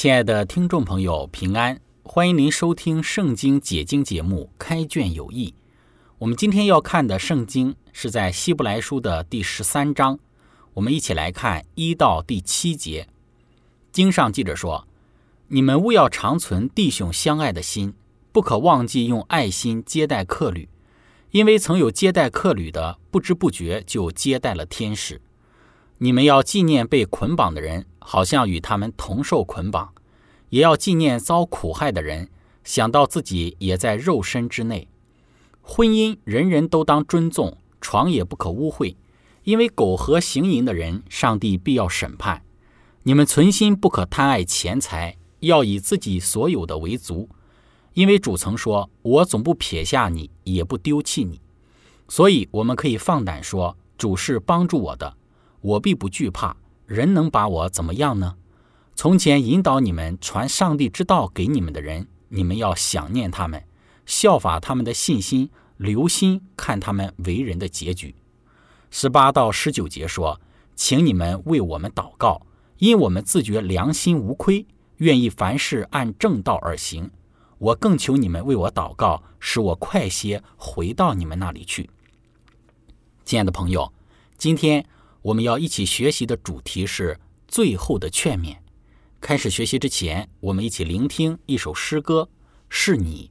亲爱的听众朋友，平安！欢迎您收听《圣经解经》节目《开卷有益》。我们今天要看的圣经是在希伯来书的第十三章，我们一起来看一到第七节。经上记着说：“你们务要长存弟兄相爱的心，不可忘记用爱心接待客旅，因为曾有接待客旅的，不知不觉就接待了天使。”你们要纪念被捆绑的人，好像与他们同受捆绑；也要纪念遭苦害的人，想到自己也在肉身之内。婚姻人人都当尊重，床也不可污秽，因为苟合行淫的人，上帝必要审判。你们存心不可贪爱钱财，要以自己所有的为足，因为主曾说：“我总不撇下你，也不丢弃你。”所以，我们可以放胆说：“主是帮助我的。”我必不惧怕，人能把我怎么样呢？从前引导你们传上帝之道给你们的人，你们要想念他们，效法他们的信心，留心看他们为人的结局。十八到十九节说：“请你们为我们祷告，因我们自觉良心无亏，愿意凡事按正道而行。我更求你们为我祷告，使我快些回到你们那里去。”亲爱的朋友，今天。我们要一起学习的主题是最后的劝勉。开始学习之前，我们一起聆听一首诗歌，是你。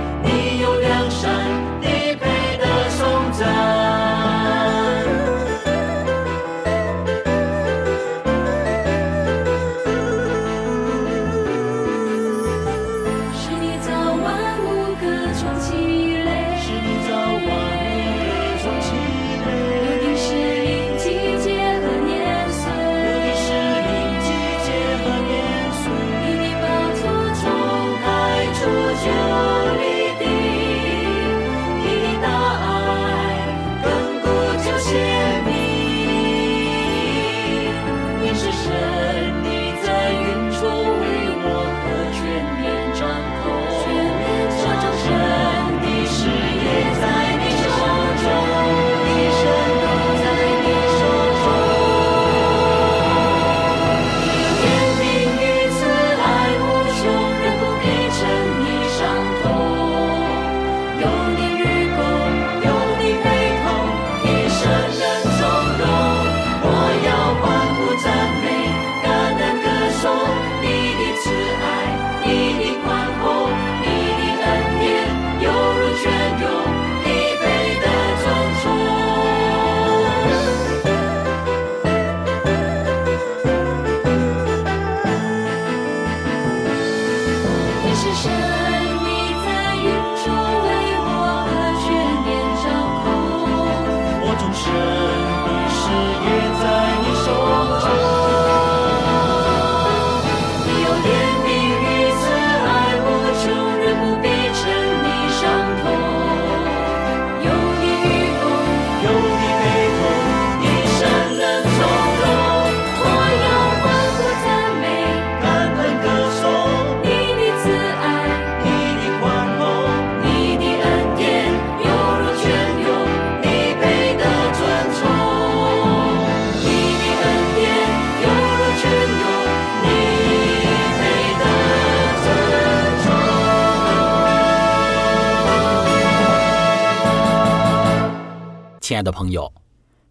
亲爱的朋友，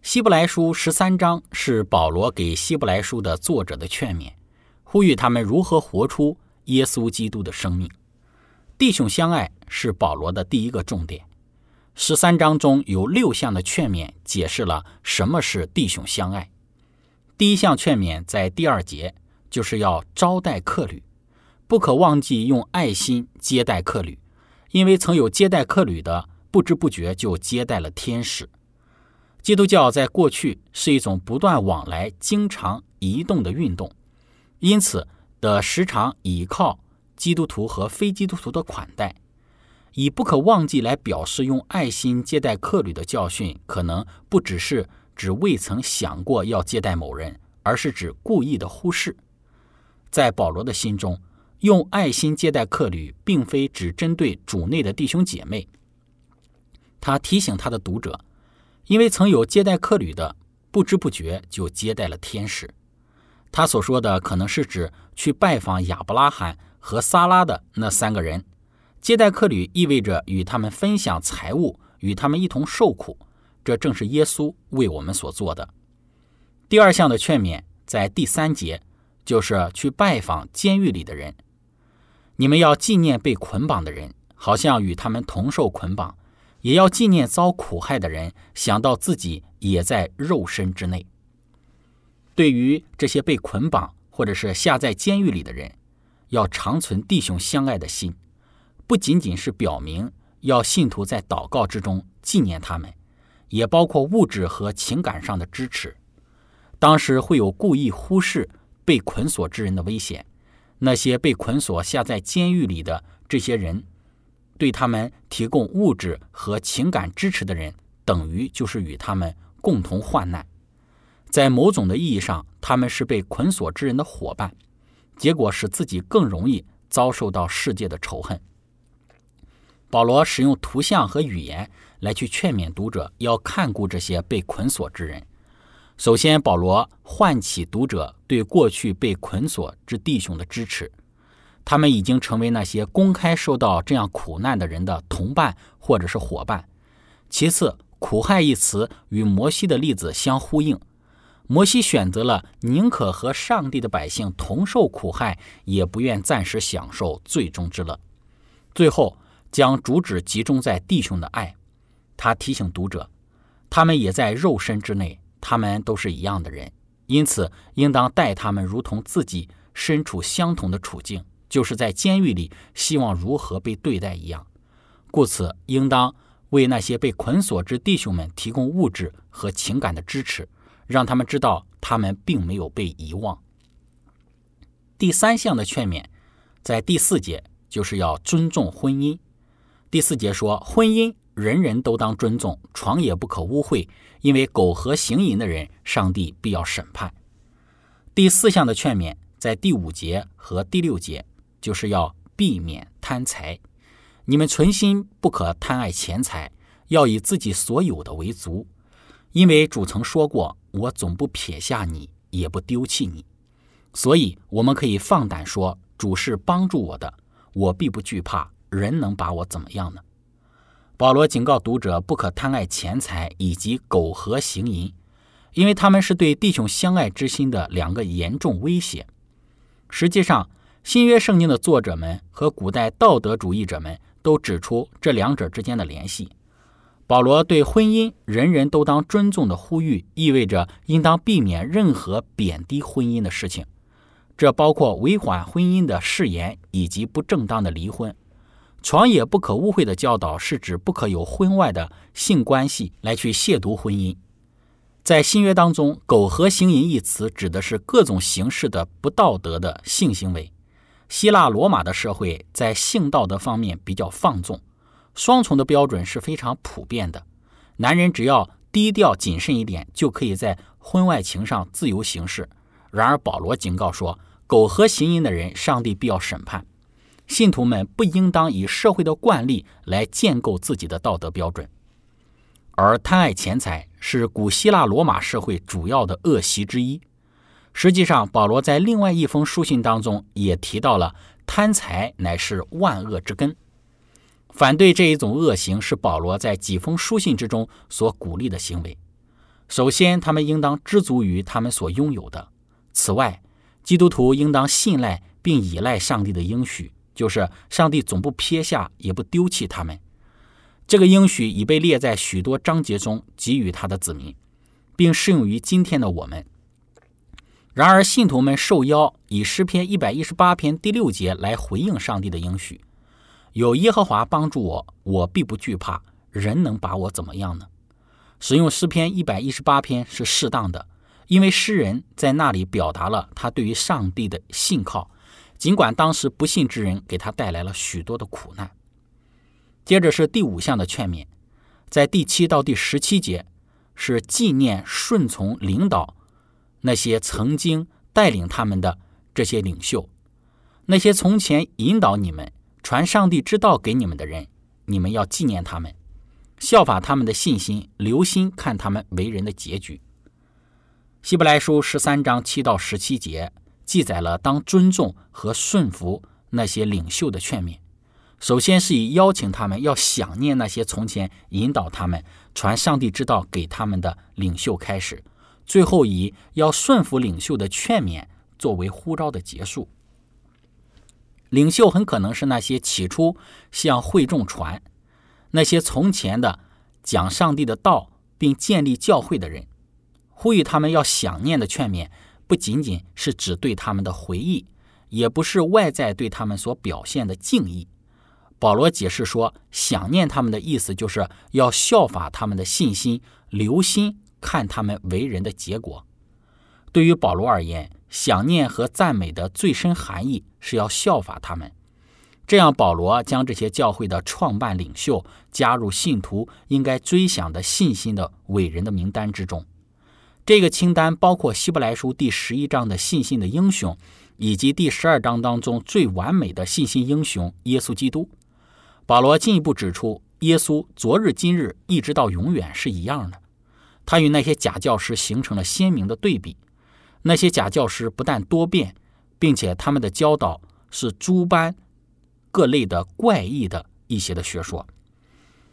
希伯来书十三章是保罗给希伯来书的作者的劝勉，呼吁他们如何活出耶稣基督的生命。弟兄相爱是保罗的第一个重点。十三章中有六项的劝勉，解释了什么是弟兄相爱。第一项劝勉在第二节，就是要招待客旅，不可忘记用爱心接待客旅，因为曾有接待客旅的，不知不觉就接待了天使。基督教在过去是一种不断往来、经常移动的运动，因此的时常倚靠基督徒和非基督徒的款待，以不可忘记来表示用爱心接待客旅的教训，可能不只是指未曾想过要接待某人，而是指故意的忽视。在保罗的心中，用爱心接待客旅，并非只针对主内的弟兄姐妹。他提醒他的读者。因为曾有接待客旅的，不知不觉就接待了天使。他所说的可能是指去拜访亚伯拉罕和撒拉的那三个人。接待客旅意味着与他们分享财物，与他们一同受苦。这正是耶稣为我们所做的。第二项的劝勉在第三节，就是去拜访监狱里的人。你们要纪念被捆绑的人，好像与他们同受捆绑。也要纪念遭苦害的人，想到自己也在肉身之内。对于这些被捆绑或者是下在监狱里的人，要长存弟兄相爱的心，不仅仅是表明要信徒在祷告之中纪念他们，也包括物质和情感上的支持。当时会有故意忽视被捆锁之人的危险，那些被捆锁下在监狱里的这些人。对他们提供物质和情感支持的人，等于就是与他们共同患难。在某种的意义上，他们是被捆锁之人的伙伴，结果使自己更容易遭受到世界的仇恨。保罗使用图像和语言来去劝勉读者要看顾这些被捆锁之人。首先，保罗唤起读者对过去被捆锁之弟兄的支持。他们已经成为那些公开受到这样苦难的人的同伴或者是伙伴。其次，“苦害”一词与摩西的例子相呼应。摩西选择了宁可和上帝的百姓同受苦害，也不愿暂时享受最终之乐。最后，将主旨集中在弟兄的爱。他提醒读者，他们也在肉身之内，他们都是一样的人，因此应当待他们如同自己身处相同的处境。就是在监狱里，希望如何被对待一样，故此应当为那些被捆锁之弟兄们提供物质和情感的支持，让他们知道他们并没有被遗忘。第三项的劝勉，在第四节就是要尊重婚姻。第四节说，婚姻人人都当尊重，床也不可污秽，因为苟合行淫的人，上帝必要审判。第四项的劝勉在第五节和第六节。就是要避免贪财，你们存心不可贪爱钱财，要以自己所有的为足，因为主曾说过：“我总不撇下你，也不丢弃你。”所以我们可以放胆说：“主是帮助我的，我必不惧怕。人能把我怎么样呢？”保罗警告读者不可贪爱钱财以及苟合行淫，因为他们是对弟兄相爱之心的两个严重威胁。实际上，新约圣经的作者们和古代道德主义者们都指出这两者之间的联系。保罗对婚姻人人都当尊重的呼吁，意味着应当避免任何贬低婚姻的事情。这包括违反婚姻的誓言以及不正当的离婚。床也不可误会的教导是指不可有婚外的性关系来去亵渎婚姻。在新约当中，“苟合行淫”一词指的是各种形式的不道德的性行为。希腊罗马的社会在性道德方面比较放纵，双重的标准是非常普遍的。男人只要低调谨慎一点，就可以在婚外情上自由行事。然而，保罗警告说，苟合行淫的人，上帝必要审判。信徒们不应当以社会的惯例来建构自己的道德标准，而贪爱钱财是古希腊罗马社会主要的恶习之一。实际上，保罗在另外一封书信当中也提到了贪财乃是万恶之根。反对这一种恶行是保罗在几封书信之中所鼓励的行为。首先，他们应当知足于他们所拥有的。此外，基督徒应当信赖并依赖上帝的应许。就是上帝总不撇下，也不丢弃他们。这个应许已被列在许多章节中，给予他的子民，并适用于今天的我们。然而，信徒们受邀以诗篇一百一十八篇第六节来回应上帝的应许：“有耶和华帮助我，我必不惧怕。人能把我怎么样呢？”使用诗篇一百一十八篇是适当的，因为诗人在那里表达了他对于上帝的信靠。尽管当时不信之人给他带来了许多的苦难。接着是第五项的劝勉，在第七到第十七节是纪念顺从领导那些曾经带领他们的这些领袖，那些从前引导你们传上帝之道给你们的人，你们要纪念他们，效法他们的信心，留心看他们为人的结局。希伯来书十三章七到十七节。记载了当尊重和顺服那些领袖的劝勉。首先是以邀请他们要想念那些从前引导他们传上帝之道给他们的领袖开始，最后以要顺服领袖的劝勉作为呼召的结束。领袖很可能是那些起初向会众传那些从前的讲上帝的道并建立教会的人，呼吁他们要想念的劝勉。不仅仅是指对他们的回忆，也不是外在对他们所表现的敬意。保罗解释说，想念他们的意思就是要效法他们的信心，留心看他们为人的结果。对于保罗而言，想念和赞美的最深含义是要效法他们。这样，保罗将这些教会的创办领袖加入信徒应该追想的信心的伟人的名单之中。这个清单包括希伯来书第十一章的信心的英雄，以及第十二章当中最完美的信心英雄耶稣基督。保罗进一步指出，耶稣昨日、今日一直到永远是一样的。他与那些假教师形成了鲜明的对比。那些假教师不但多变，并且他们的教导是诸般各类的怪异的一些的学说。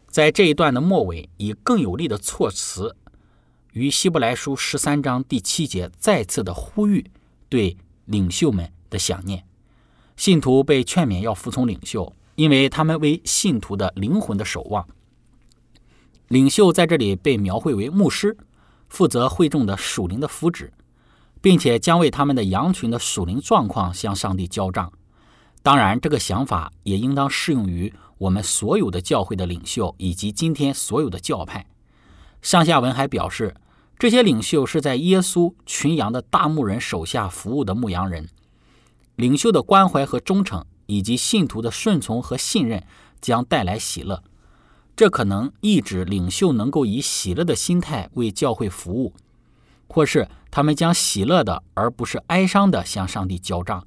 在这一段的末尾，以更有力的措辞。于希伯来书十三章第七节再次的呼吁对领袖们的想念，信徒被劝勉要服从领袖，因为他们为信徒的灵魂的守望。领袖在这里被描绘为牧师，负责会众的属灵的福祉，并且将为他们的羊群的属灵状况向上帝交账。当然，这个想法也应当适用于我们所有的教会的领袖以及今天所有的教派。上下文还表示。这些领袖是在耶稣群羊的大牧人手下服务的牧羊人，领袖的关怀和忠诚，以及信徒的顺从和信任，将带来喜乐。这可能意指领袖能够以喜乐的心态为教会服务，或是他们将喜乐的而不是哀伤的向上帝交账。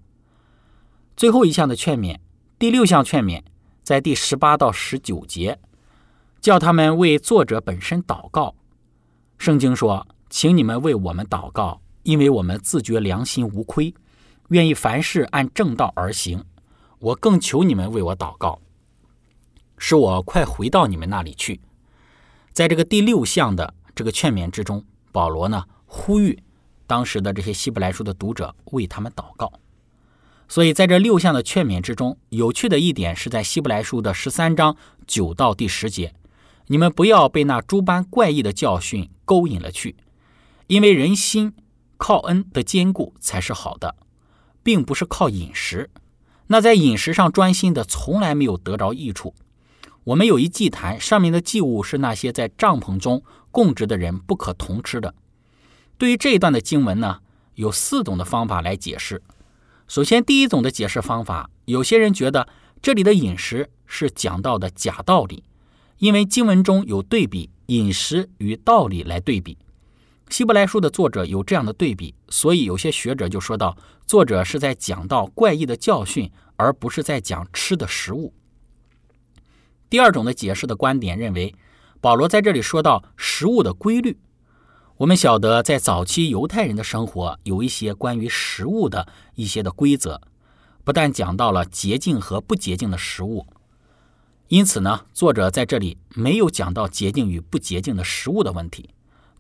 最后一项的劝勉，第六项劝勉，在第十八到十九节，叫他们为作者本身祷告。圣经说：“请你们为我们祷告，因为我们自觉良心无亏，愿意凡事按正道而行。我更求你们为我祷告，使我快回到你们那里去。”在这个第六项的这个劝勉之中，保罗呢呼吁当时的这些希伯来书的读者为他们祷告。所以在这六项的劝勉之中，有趣的一点是在希伯来书的十三章九到第十节。你们不要被那诸般怪异的教训勾引了去，因为人心靠恩的坚固才是好的。并不是靠饮食。那在饮食上专心的，从来没有得着益处。我们有一祭坛，上面的祭物是那些在帐篷中供职的人不可同吃的。对于这一段的经文呢，有四种的方法来解释。首先，第一种的解释方法，有些人觉得这里的饮食是讲到的假道理，因为经文中有对比饮食与道理来对比。希伯来书的作者有这样的对比，所以有些学者就说到，作者是在讲到怪异的教训，而不是在讲吃的食物。第二种的解释的观点认为，保罗在这里说到食物的规律。我们晓得，在早期犹太人的生活有一些关于食物的一些的规则，不但讲到了洁净和不洁净的食物，因此呢，作者在这里没有讲到洁净与不洁净的食物的问题。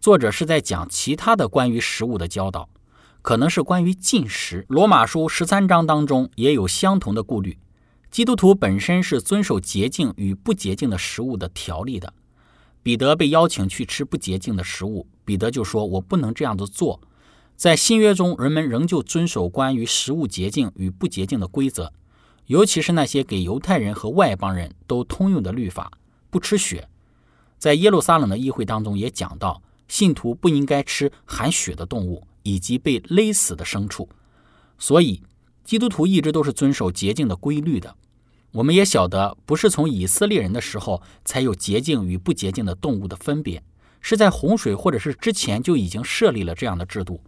作者是在讲其他的关于食物的教导，可能是关于进食。罗马书十三章当中也有相同的顾虑。基督徒本身是遵守洁净与不洁净的食物的条例的。彼得被邀请去吃不洁净的食物，彼得就说：“我不能这样子做。”在新约中，人们仍旧遵守关于食物洁净与不洁净的规则，尤其是那些给犹太人和外邦人都通用的律法，不吃血。在耶路撒冷的议会当中也讲到。信徒不应该吃含血的动物以及被勒死的牲畜，所以基督徒一直都是遵守洁净的规律的。我们也晓得，不是从以色列人的时候才有洁净与不洁净的动物的分别，是在洪水或者是之前就已经设立了这样的制度。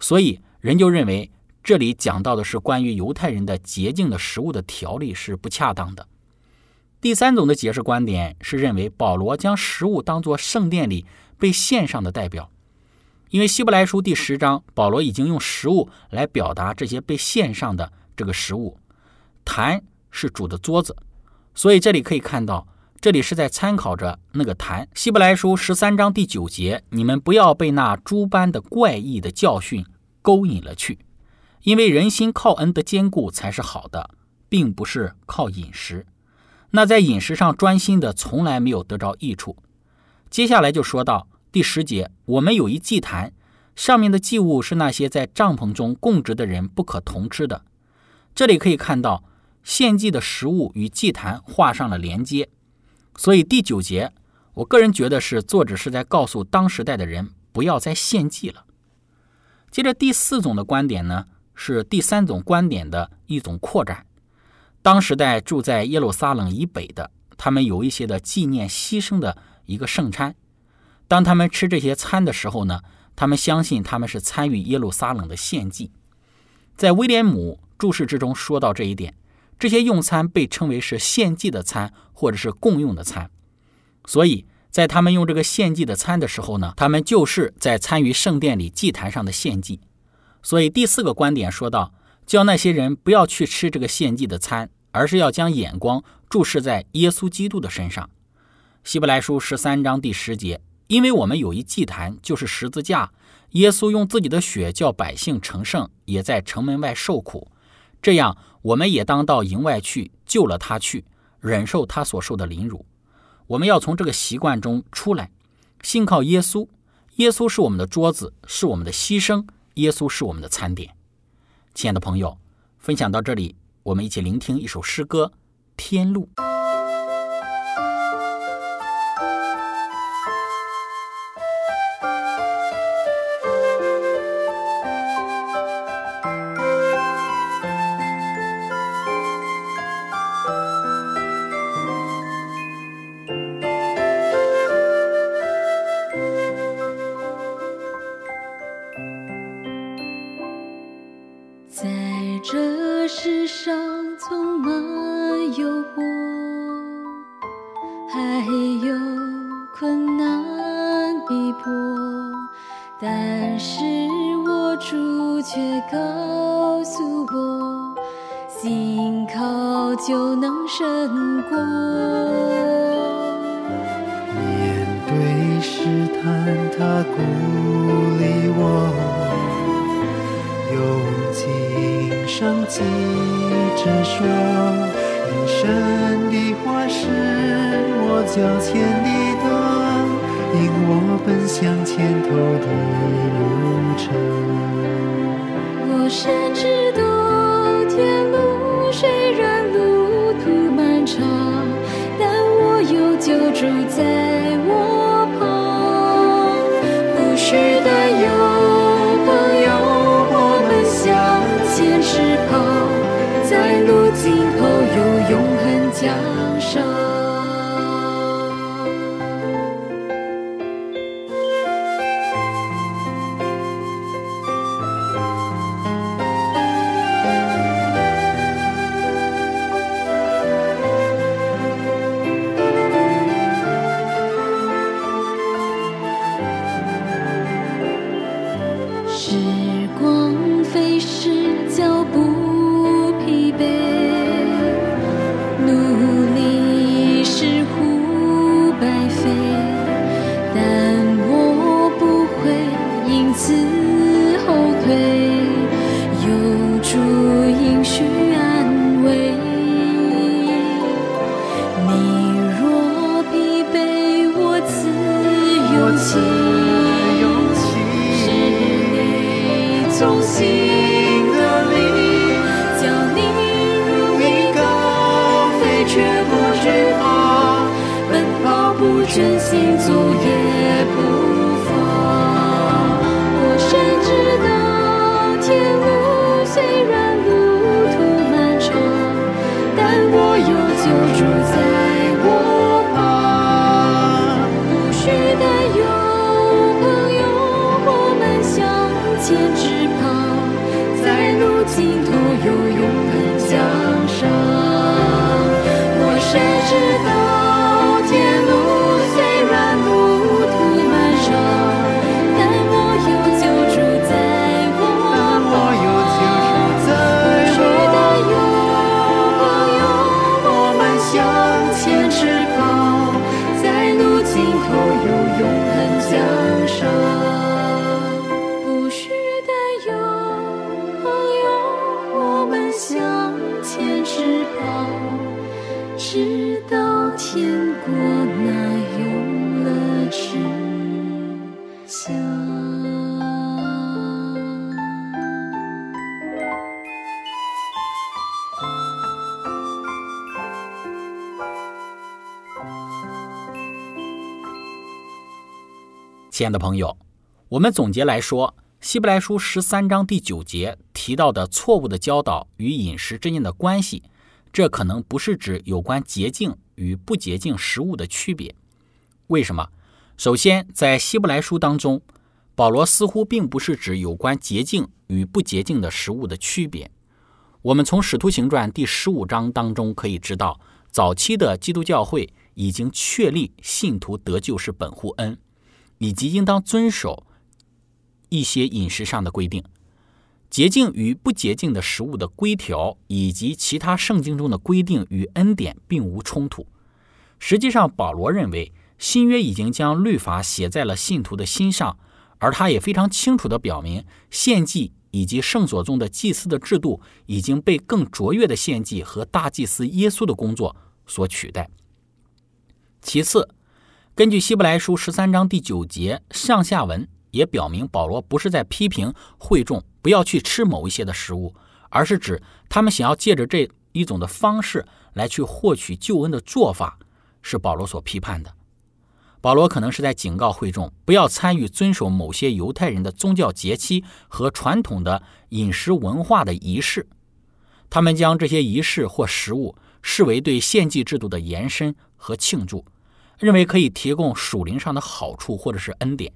所以人就认为这里讲到的是关于犹太人的洁净的食物的条例是不恰当的。第三种的解释观点是认为保罗将食物当作圣殿里。被献上的代表，因为希伯来书第十章，保罗已经用食物来表达这些被献上的这个食物。坛是主的桌子，所以这里可以看到，这里是在参考着那个坛。希伯来书十三章第九节，你们不要被那诸般的怪异的教训勾引了去，因为人心靠恩的坚固才是好的，并不是靠饮食。那在饮食上专心的，从来没有得着益处。接下来就说到。第十节，我们有一祭坛，上面的祭物是那些在帐篷中供职的人不可同吃的。这里可以看到献祭的食物与祭坛画上了连接。所以第九节，我个人觉得是作者是在告诉当时代的人不要再献祭了。接着第四种的观点呢，是第三种观点的一种扩展。当时代住在耶路撒冷以北的，他们有一些的纪念牺牲的一个圣餐。当他们吃这些餐的时候呢，他们相信他们是参与耶路撒冷的献祭。在威廉姆注释之中说到这一点，这些用餐被称为是献祭的餐或者是共用的餐。所以在他们用这个献祭的餐的时候呢，他们就是在参与圣殿里祭坛上的献祭。所以第四个观点说到，叫那些人不要去吃这个献祭的餐，而是要将眼光注视在耶稣基督的身上。希伯来书十三章第十节。因为我们有一祭坛，就是十字架。耶稣用自己的血叫百姓成圣，也在城门外受苦。这样，我们也当到营外去救了他去，忍受他所受的凌辱。我们要从这个习惯中出来，信靠耶稣。耶稣是我们的桌子，是我们的牺牲。耶稣是我们的餐点。亲爱的朋友，分享到这里，我们一起聆听一首诗歌《天路》。困难逼迫，但是我主却告诉我，信靠就能胜过。面对试探，他鼓励我，用琴声记着说，神的话是我脚前的。引我奔向前头的路程。我深知走天路虽然路途漫长，但我有救主在我旁。不时的有朋友，我们向前直跑，在路尽头有永恒奖赏。勇气。亲爱的朋友，我们总结来说，《希伯来书》十三章第九节提到的错误的教导与饮食之间的关系，这可能不是指有关洁净与不洁净食物的区别。为什么？首先，在《希伯来书》当中，保罗似乎并不是指有关洁净与不洁净的食物的区别。我们从《使徒行传》第十五章当中可以知道，早期的基督教会已经确立信徒得救是本乎恩。以及应当遵守一些饮食上的规定，洁净与不洁净的食物的规条，以及其他圣经中的规定与恩典并无冲突。实际上，保罗认为新约已经将律法写在了信徒的心上，而他也非常清楚地表明，献祭以及圣所中的祭司的制度已经被更卓越的献祭和大祭司耶稣的工作所取代。其次，根据希伯来书十三章第九节上下文也表明，保罗不是在批评会众不要去吃某一些的食物，而是指他们想要借着这一种的方式来去获取救恩的做法，是保罗所批判的。保罗可能是在警告会众不要参与遵守某些犹太人的宗教节期和传统的饮食文化的仪式，他们将这些仪式或食物视为对献祭制度的延伸和庆祝。认为可以提供属灵上的好处或者是恩典，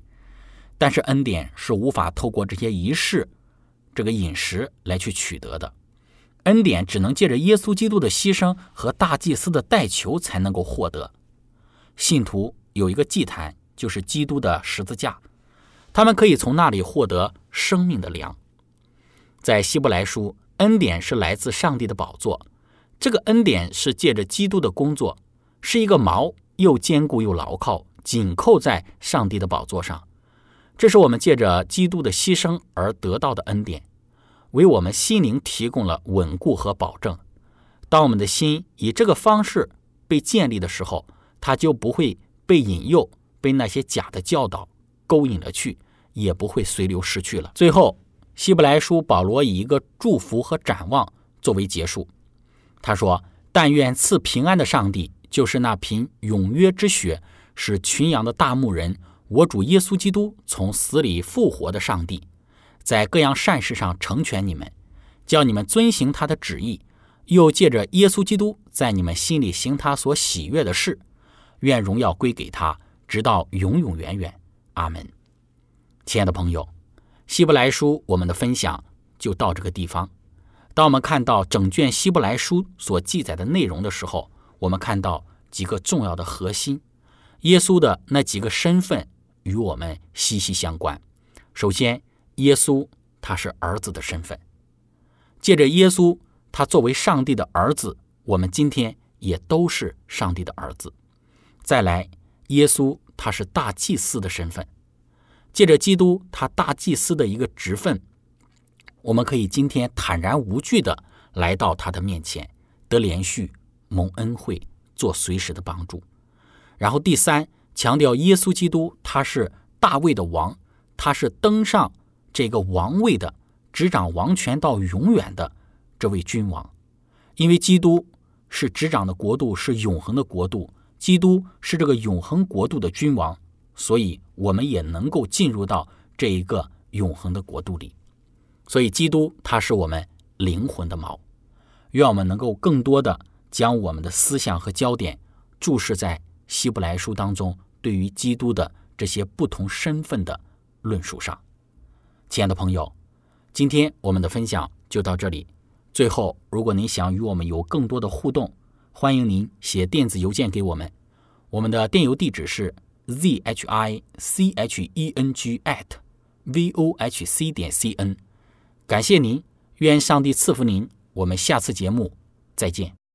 但是恩典是无法透过这些仪式、这个饮食来去取得的。恩典只能借着耶稣基督的牺牲和大祭司的代求才能够获得。信徒有一个祭坛，就是基督的十字架，他们可以从那里获得生命的粮。在希伯来书，恩典是来自上帝的宝座，这个恩典是借着基督的工作，是一个锚。又坚固又牢靠，紧扣在上帝的宝座上。这是我们借着基督的牺牲而得到的恩典，为我们心灵提供了稳固和保证。当我们的心以这个方式被建立的时候，它就不会被引诱，被那些假的教导勾引了去，也不会随流失去了。最后，希伯来书保罗以一个祝福和展望作为结束。他说：“但愿赐平安的上帝。”就是那凭永约之血使群羊的大牧人，我主耶稣基督从死里复活的上帝，在各样善事上成全你们，叫你们遵行他的旨意，又借着耶稣基督在你们心里行他所喜悦的事。愿荣耀归给他，直到永永远远。阿门。亲爱的朋友，希伯来书我们的分享就到这个地方。当我们看到整卷希伯来书所记载的内容的时候，我们看到几个重要的核心，耶稣的那几个身份与我们息息相关。首先，耶稣他是儿子的身份，借着耶稣他作为上帝的儿子，我们今天也都是上帝的儿子。再来，耶稣他是大祭司的身份，借着基督他大祭司的一个职分，我们可以今天坦然无惧的来到他的面前，得连续蒙恩惠，做随时的帮助。然后第三，强调耶稣基督他是大卫的王，他是登上这个王位的，执掌王权到永远的这位君王，因为基督是执掌的国度，是永恒的国度。基督是这个永恒国度的君王，所以我们也能够进入到这一个永恒的国度里。所以，基督他是我们灵魂的锚。愿我们能够更多的将我们的思想和焦点注视在希伯来书当中对于基督的这些不同身份的论述上。亲爱的朋友，今天我们的分享就到这里。最后，如果您想与我们有更多的互动，欢迎您写电子邮件给我们，我们的电邮地址是 z h i c h e n g at v o h c 点 c n。感谢您，愿上帝赐福您。我们下次节目再见。